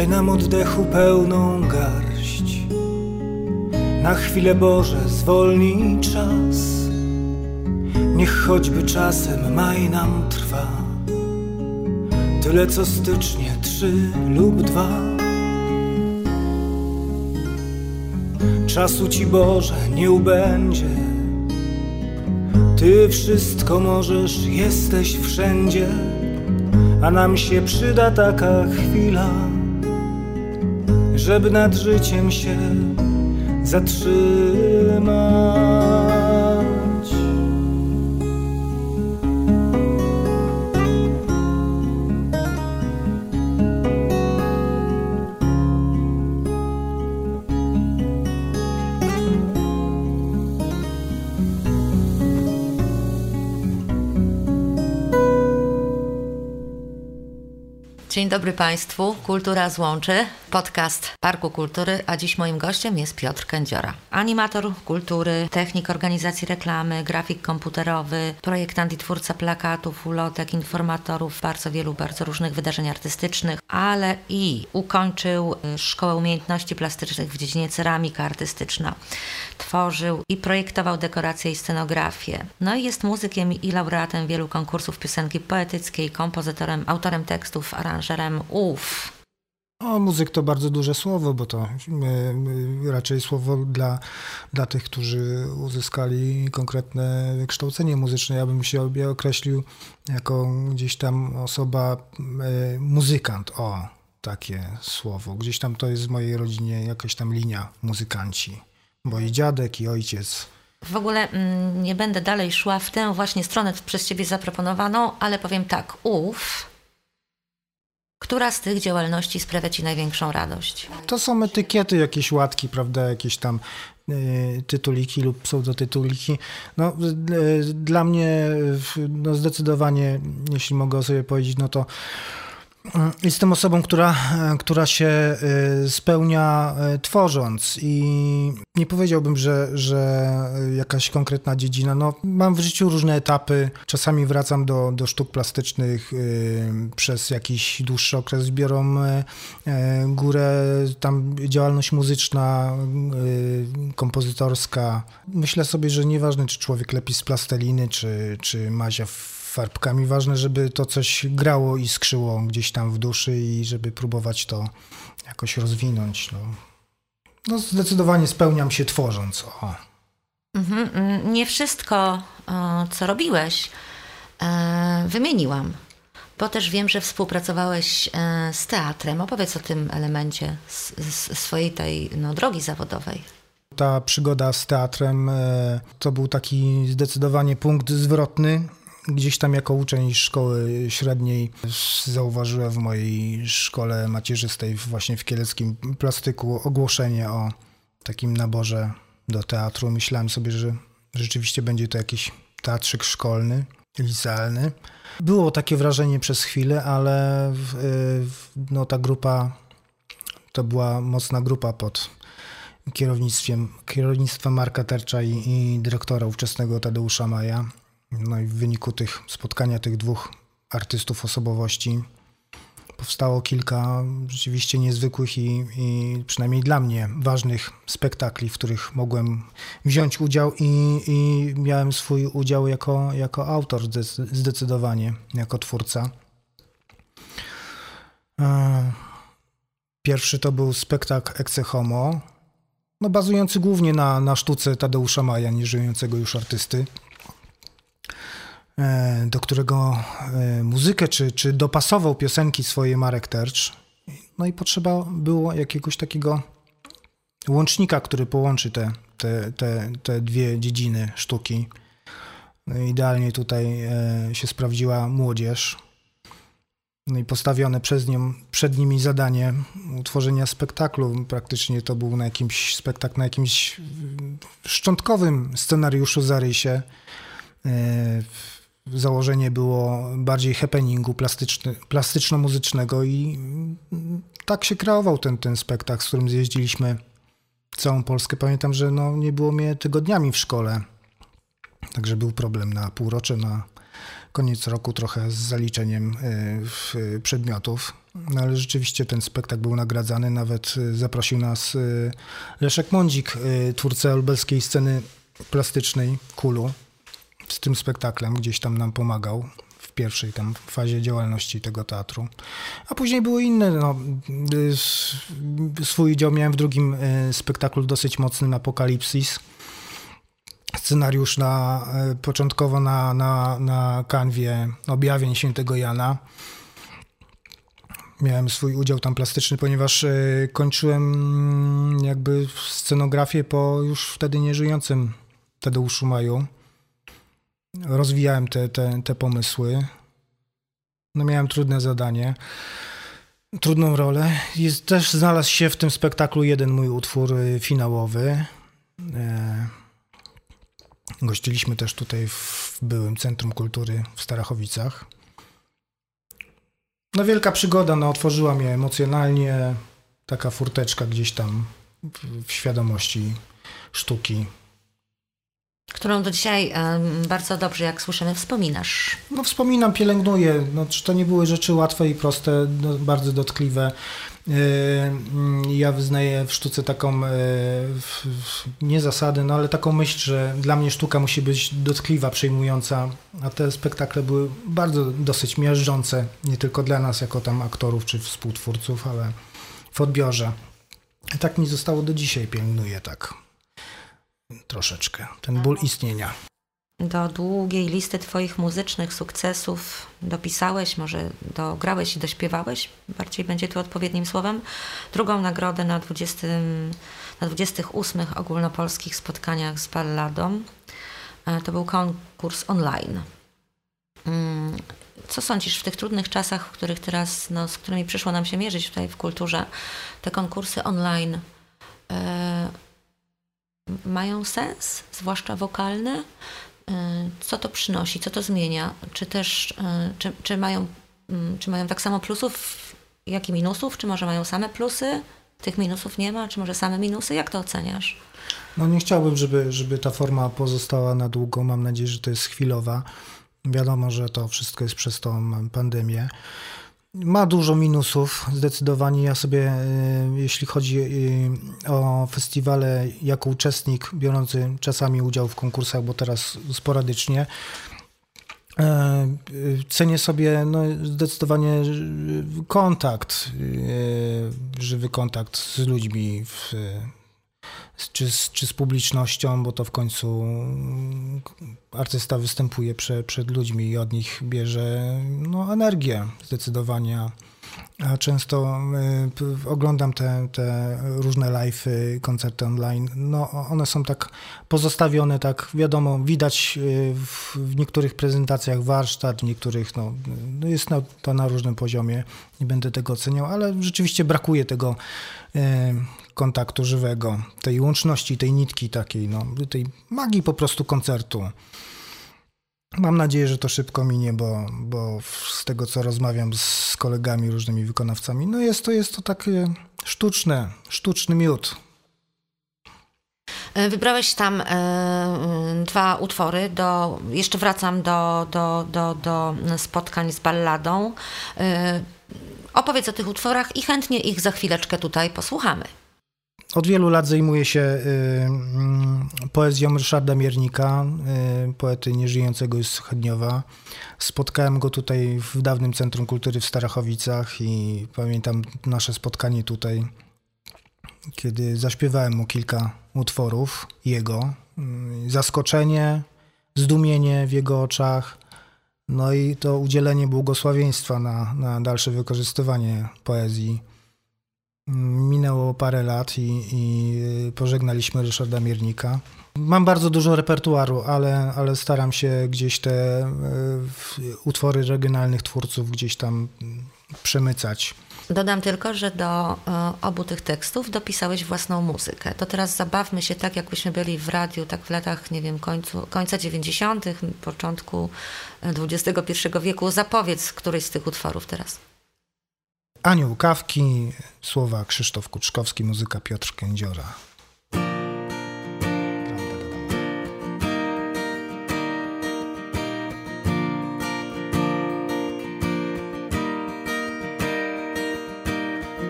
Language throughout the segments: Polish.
Daj nam oddechu pełną garść. Na chwilę Boże zwolnij czas. Niech choćby czasem maj nam trwa. Tyle co stycznie trzy lub dwa. Czasu ci Boże nie ubędzie. Ty wszystko możesz, jesteś wszędzie, a nam się przyda taka chwila, żeby nad życiem się zatrzymać. Dzień dobry Państwu, Kultura Złączy, podcast Parku Kultury, a dziś moim gościem jest Piotr Kędziora. Animator kultury, technik organizacji reklamy, grafik komputerowy, projektant i twórca plakatów, ulotek, informatorów, bardzo wielu, bardzo różnych wydarzeń artystycznych, ale i ukończył y, Szkołę Umiejętności Plastycznych w dziedzinie ceramika artystyczna. Tworzył i projektował dekoracje i scenografię. No i jest muzykiem i laureatem wielu konkursów piosenki poetyckiej, kompozytorem, autorem tekstów, aranżerem UF. O, muzyk to bardzo duże słowo, bo to y, raczej słowo dla, dla tych, którzy uzyskali konkretne wykształcenie muzyczne. Ja bym się określił jako gdzieś tam osoba, y, muzykant. O, takie słowo. Gdzieś tam to jest w mojej rodzinie jakaś tam linia muzykanci. Bo i dziadek, i ojciec. W ogóle mm, nie będę dalej szła w tę właśnie stronę przez Ciebie zaproponowaną, ale powiem tak, UF która z tych działalności sprawia Ci największą radość? To są etykiety, jakieś łatki, prawda, jakieś tam y, tytuliki lub pseudotytuliki. No, y, dla mnie no, zdecydowanie, jeśli mogę sobie powiedzieć, no to Jestem osobą, która, która się y, spełnia y, tworząc i nie powiedziałbym, że, że jakaś konkretna dziedzina. No, mam w życiu różne etapy. Czasami wracam do, do sztuk plastycznych y, przez jakiś dłuższy okres, biorą górę tam działalność muzyczna, kompozytorska. Myślę sobie, że nieważne, czy człowiek lepi z plasteliny, czy, czy mazia w farbkami. Ważne, żeby to coś grało i skrzyło gdzieś tam w duszy i żeby próbować to jakoś rozwinąć. No, no zdecydowanie spełniam się tworząc. O. Mhm, mm, nie wszystko, co robiłeś, e, wymieniłam, bo też wiem, że współpracowałeś e, z teatrem. Opowiedz o tym elemencie swojej tej no, drogi zawodowej. Ta przygoda z teatrem e, to był taki zdecydowanie punkt zwrotny Gdzieś tam jako uczeń szkoły średniej zauważyłem w mojej szkole macierzystej właśnie w Kieleckim Plastyku ogłoszenie o takim naborze do teatru. Myślałem sobie, że rzeczywiście będzie to jakiś teatrzyk szkolny, licealny. Było takie wrażenie przez chwilę, ale no, ta grupa to była mocna grupa pod kierownictwem, kierownictwa Marka Tercza i, i dyrektora ówczesnego Tadeusza Maja. No i w wyniku tych spotkania tych dwóch artystów osobowości powstało kilka rzeczywiście niezwykłych i, i, przynajmniej dla mnie ważnych spektakli, w których mogłem wziąć udział i, i miałem swój udział jako, jako autor zdecydowanie, jako twórca. E, pierwszy to był spektakl Ecce Homo, no bazujący głównie na, na sztuce Tadeusza Maja, nieżyjącego już artysty. E, do którego e, muzykę czy, czy dopasował piosenki swoje Marek Tercz. No i potrzeba było jakiegoś takiego łącznika, który połączy te, te, te, te dwie dziedziny sztuki. No idealnie tutaj e, się sprawdziła młodzież. No i postawione przez nią, przed nimi zadanie utworzenia spektaklu. Praktycznie to był na jakimś spektakl, na jakimś szczątkowym scenariuszu zarysie założenie było bardziej happeningu plastyczno-muzycznego i tak się kreował ten, ten spektakl, z którym zjeździliśmy całą Polskę. Pamiętam, że no, nie było mnie tygodniami w szkole, także był problem na półrocze, na koniec roku trochę z zaliczeniem y, przedmiotów. No ale rzeczywiście ten spektakl był nagradzany, nawet zaprosił nas Leszek Mądzik, twórca olbelskiej sceny plastycznej Kulu, z tym spektaklem gdzieś tam nam pomagał w pierwszej tam fazie działalności tego teatru. A później były inne. No, swój udział miałem w drugim spektaklu dosyć mocnym Apokalipsis scenariusz na, e, początkowo na, na, na kanwie objawień świętego Jana. Miałem swój udział tam plastyczny, ponieważ kończyłem mm, jakby scenografię po już wtedy nieżyjącym Tadeuszu Maju. Rozwijałem te, te, te pomysły. No miałem trudne zadanie, trudną rolę. Jest, też znalazł się w tym spektaklu jeden mój utwór e, finałowy. Gościliśmy też tutaj w byłym Centrum Kultury w Starachowicach. No wielka przygoda, no otworzyła mnie emocjonalnie, taka furteczka gdzieś tam w świadomości sztuki. Którą do dzisiaj bardzo dobrze, jak słyszymy, wspominasz. No wspominam, pielęgnuję. No, to nie były rzeczy łatwe i proste, no, bardzo dotkliwe. Yy, ja wyznaję w sztuce taką, yy, nie zasadę, no ale taką myśl, że dla mnie sztuka musi być dotkliwa, przejmująca, a te spektakle były bardzo dosyć miażdżące, nie tylko dla nas jako tam aktorów czy współtwórców, ale w odbiorze. Tak mi zostało do dzisiaj, pielęgnuję tak troszeczkę ten ból istnienia do długiej listy Twoich muzycznych sukcesów dopisałeś, może dograłeś i dośpiewałeś, bardziej będzie tu odpowiednim słowem, drugą nagrodę na, 20, na 28 ogólnopolskich spotkaniach z balladą. E, to był konkurs online. Mm, co sądzisz w tych trudnych czasach, w których teraz, no, z którymi przyszło nam się mierzyć tutaj w kulturze, te konkursy online e, mają sens, zwłaszcza wokalne? Y, co to przynosi, co to zmienia, czy też, y, czy, czy, mają, mm, czy mają tak samo plusów, jak i minusów, czy może mają same plusy, tych minusów nie ma, czy może same minusy, jak to oceniasz? No nie chciałbym, żeby, żeby ta forma pozostała na długo, mam nadzieję, że to jest chwilowa. Wiadomo, że to wszystko jest przez tą pandemię. Ma dużo minusów, zdecydowanie. Ja sobie, e, jeśli chodzi e, o festiwale, jako uczestnik biorący czasami udział w konkursach, bo teraz sporadycznie, e, cenię sobie no, zdecydowanie kontakt, żywy kontakt z ludźmi w czy z, czy z publicznością, bo to w końcu artysta występuje prze, przed ludźmi i od nich bierze no, energię zdecydowanie. A często y, oglądam te, te różne live'y, koncerty online. No, one są tak pozostawione, tak wiadomo, widać y, w, w niektórych prezentacjach warsztat, w niektórych no, no jest to na różnym poziomie. Nie będę tego oceniał, ale rzeczywiście brakuje tego y, kontaktu żywego, tej łączności, tej nitki takiej, no, tej magii po prostu koncertu. Mam nadzieję, że to szybko minie, bo, bo z tego, co rozmawiam z kolegami, różnymi wykonawcami, no jest to, jest to takie sztuczne, sztuczny miód. E, wybrałeś tam e, dwa utwory. Do, jeszcze wracam do, do, do, do spotkań z balladą. E, opowiedz o tych utworach i chętnie ich za chwileczkę tutaj posłuchamy. Od wielu lat zajmuję się y, y, poezją Ryszarda Miernika, y, poety nieżyjącego już z Chedniowa. Spotkałem go tutaj w dawnym Centrum Kultury w Starachowicach i pamiętam nasze spotkanie tutaj, kiedy zaśpiewałem mu kilka utworów jego. Zaskoczenie, zdumienie w jego oczach, no i to udzielenie błogosławieństwa na, na dalsze wykorzystywanie poezji Minęło parę lat i, i pożegnaliśmy Ryszarda Miernika. Mam bardzo dużo repertuaru, ale, ale staram się gdzieś te e, utwory regionalnych twórców gdzieś tam przemycać. Dodam tylko, że do e, obu tych tekstów dopisałeś własną muzykę. To teraz zabawmy się tak, jakbyśmy byli w radiu, tak w latach, nie wiem, końcu, końca 90., początku XXI e, wieku. Zapowiedz któryś z tych utworów teraz. Anioł Kawki, słowa Krzysztof Kuczkowski, muzyka Piotr Kędziora.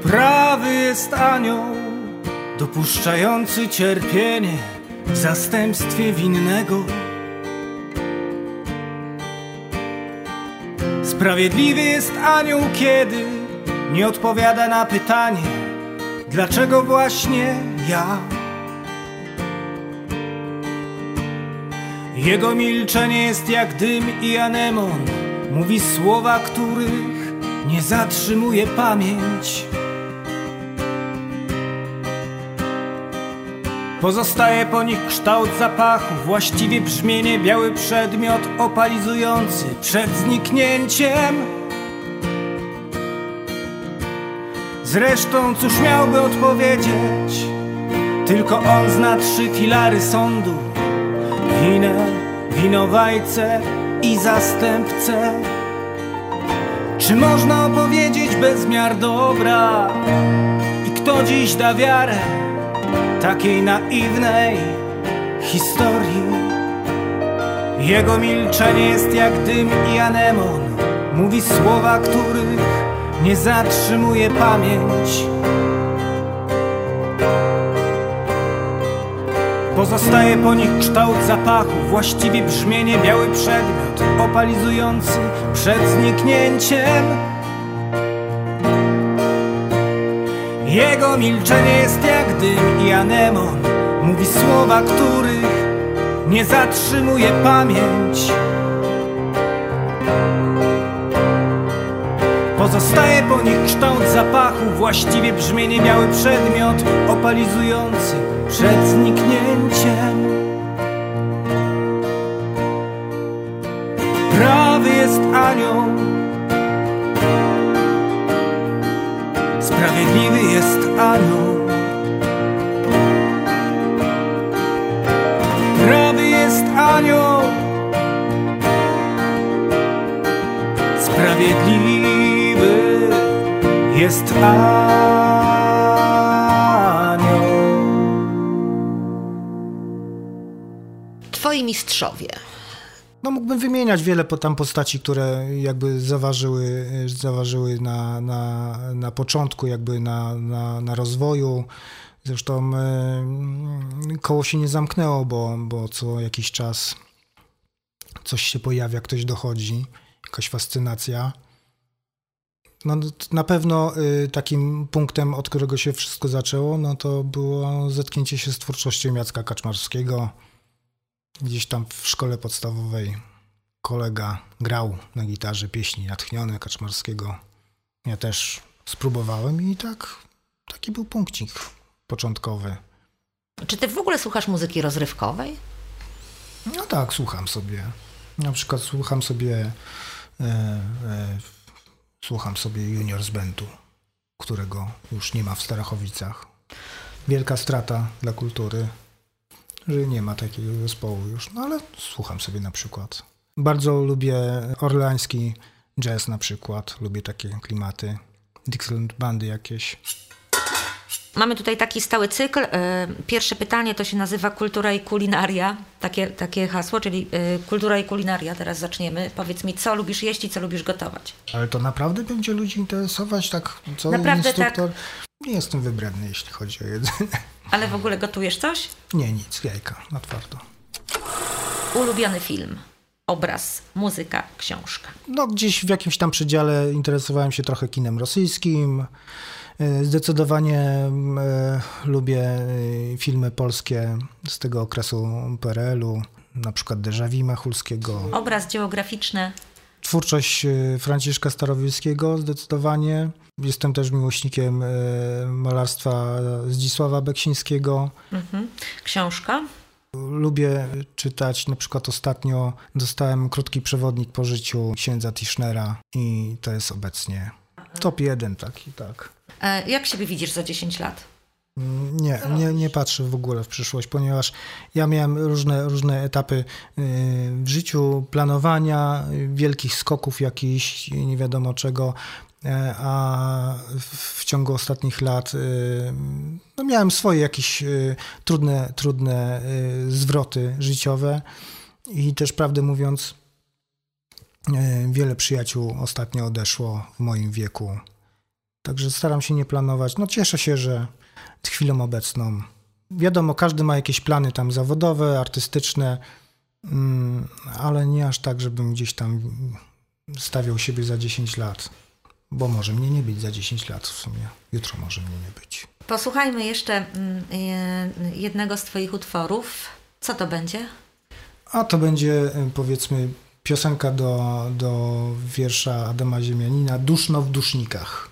Prawy jest anioł, dopuszczający cierpienie w zastępstwie winnego. Sprawiedliwy jest anioł, kiedy nie odpowiada na pytanie, dlaczego właśnie ja. Jego milczenie jest jak dym i anemon, mówi słowa, których nie zatrzymuje pamięć. Pozostaje po nich kształt zapachu, właściwie brzmienie biały przedmiot opalizujący przed zniknięciem. Zresztą cóż miałby odpowiedzieć? Tylko on zna trzy filary sądu: winę, winowajcę i zastępcę. Czy można opowiedzieć bez miar dobra? I kto dziś da wiarę? takiej naiwnej historii. Jego milczenie jest jak dym i anemon, mówi słowa, których nie zatrzymuje pamięć. Pozostaje po nich kształt zapachu, właściwie brzmienie biały przedmiot, opalizujący przed zniknięciem. Jego milczenie jest jak dym i anemon Mówi słowa, których nie zatrzymuje pamięć Pozostaje po nich kształt zapachu. Właściwie brzmienie biały przedmiot Opalizujący przed zniknięciem. Prawy jest anioł. Sprawiedliwy jest anioł. Prawy jest anioł jest anioł Twoi mistrzowie no mógłbym wymieniać wiele tam postaci, które jakby zaważyły, zaważyły na, na, na początku, jakby na, na, na rozwoju. Zresztą e, koło się nie zamknęło, bo, bo co jakiś czas coś się pojawia, ktoś dochodzi, jakaś fascynacja. No, na pewno y, takim punktem, od którego się wszystko zaczęło, no to było zetknięcie się z twórczością Jacka Kaczmarskiego, Gdzieś tam w szkole podstawowej kolega grał na gitarze pieśni natchnione Kaczmarskiego. Ja też spróbowałem i tak taki był punkcik początkowy. Czy ty w ogóle słuchasz muzyki rozrywkowej? No tak, słucham sobie. Na przykład słucham sobie e, e, słucham sobie Juniors Bandu, którego już nie ma w Starachowicach. Wielka strata dla kultury że nie ma takiego zespołu już, no ale słucham sobie na przykład. Bardzo lubię orleański jazz na przykład, lubię takie klimaty, Dixieland bandy jakieś. Mamy tutaj taki stały cykl. E, pierwsze pytanie to się nazywa kultura i kulinaria. Takie, takie hasło, czyli e, kultura i kulinaria. Teraz zaczniemy. Powiedz mi, co lubisz jeść i co lubisz gotować. Ale to naprawdę będzie ludzi interesować tak co naprawdę tak. instruktor? Tak. Nie jestem wybredny, jeśli chodzi o jedzenie. Ale w ogóle gotujesz coś? Nie, nic, jajka, na twardo. Ulubiony film, obraz, muzyka, książka. No gdzieś w jakimś tam przedziale interesowałem się trochę kinem rosyjskim. E, zdecydowanie e, lubię e, filmy polskie z tego okresu PRL-u, na przykład Vu Machulskiego. Obraz geograficzny. Twórczość Franciszka Starowiejskiego zdecydowanie. Jestem też miłośnikiem malarstwa Zdzisława Beksińskiego. Mhm. Książka? Lubię czytać, na przykład ostatnio dostałem krótki przewodnik po życiu księdza Tischnera i to jest obecnie top jeden taki, tak. E, jak siebie widzisz za 10 lat? Nie, nie, nie patrzę w ogóle w przyszłość, ponieważ ja miałem różne, różne etapy y, w życiu, planowania, wielkich skoków jakichś, nie wiadomo czego. E, a w ciągu ostatnich lat y, no miałem swoje jakieś y, trudne, trudne zwroty życiowe i też prawdę mówiąc wiele przyjaciół ostatnio odeszło w moim wieku Także staram się nie planować. No cieszę się, że chwilą obecną. Wiadomo, każdy ma jakieś plany tam zawodowe, artystyczne, mm, ale nie aż tak, żebym gdzieś tam stawiał siebie za 10 lat, bo może mnie nie być za 10 lat w sumie. Jutro może mnie nie być. Posłuchajmy jeszcze mm, e, jednego z Twoich utworów. Co to będzie? A to będzie y, powiedzmy piosenka do, do wiersza Adama Ziemianina Duszno w dusznikach.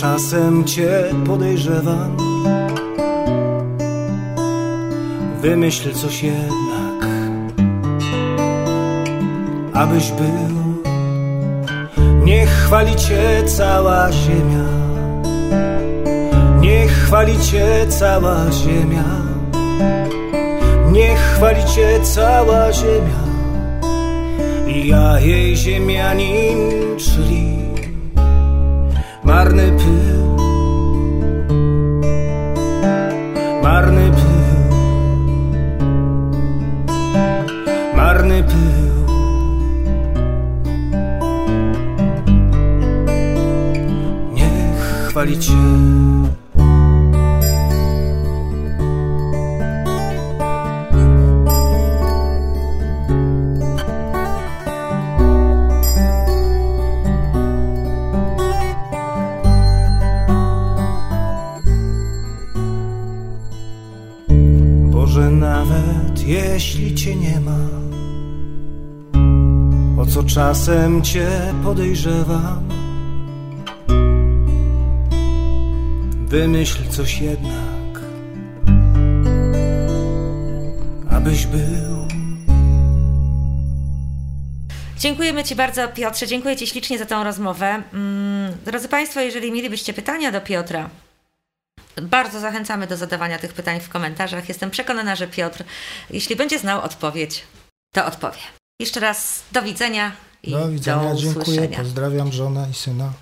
Czasem Cię podejrzewam. Wymyśl coś jednak Abyś był. Niech chwali Cię cała ziemia. Niech chwali Cię cała ziemia. Niech chwali Cię cała ziemia. Ja jej ziemianin, czyli marny pył. Marny pył. Marny pył. Niech chwali Cię czasem Cię podejrzewam Wymyśl coś jednak Abyś był Dziękujemy Ci bardzo, Piotrze. Dziękuję Ci ślicznie za tą rozmowę. Mm, Drodzy Państwo, jeżeli mielibyście pytania do Piotra, bardzo zachęcamy do zadawania tych pytań w komentarzach. Jestem przekonana, że Piotr, jeśli będzie znał odpowiedź, to odpowie. Jeszcze raz do widzenia i Do widzenia, do dziękuję, pozdrawiam żonę i syna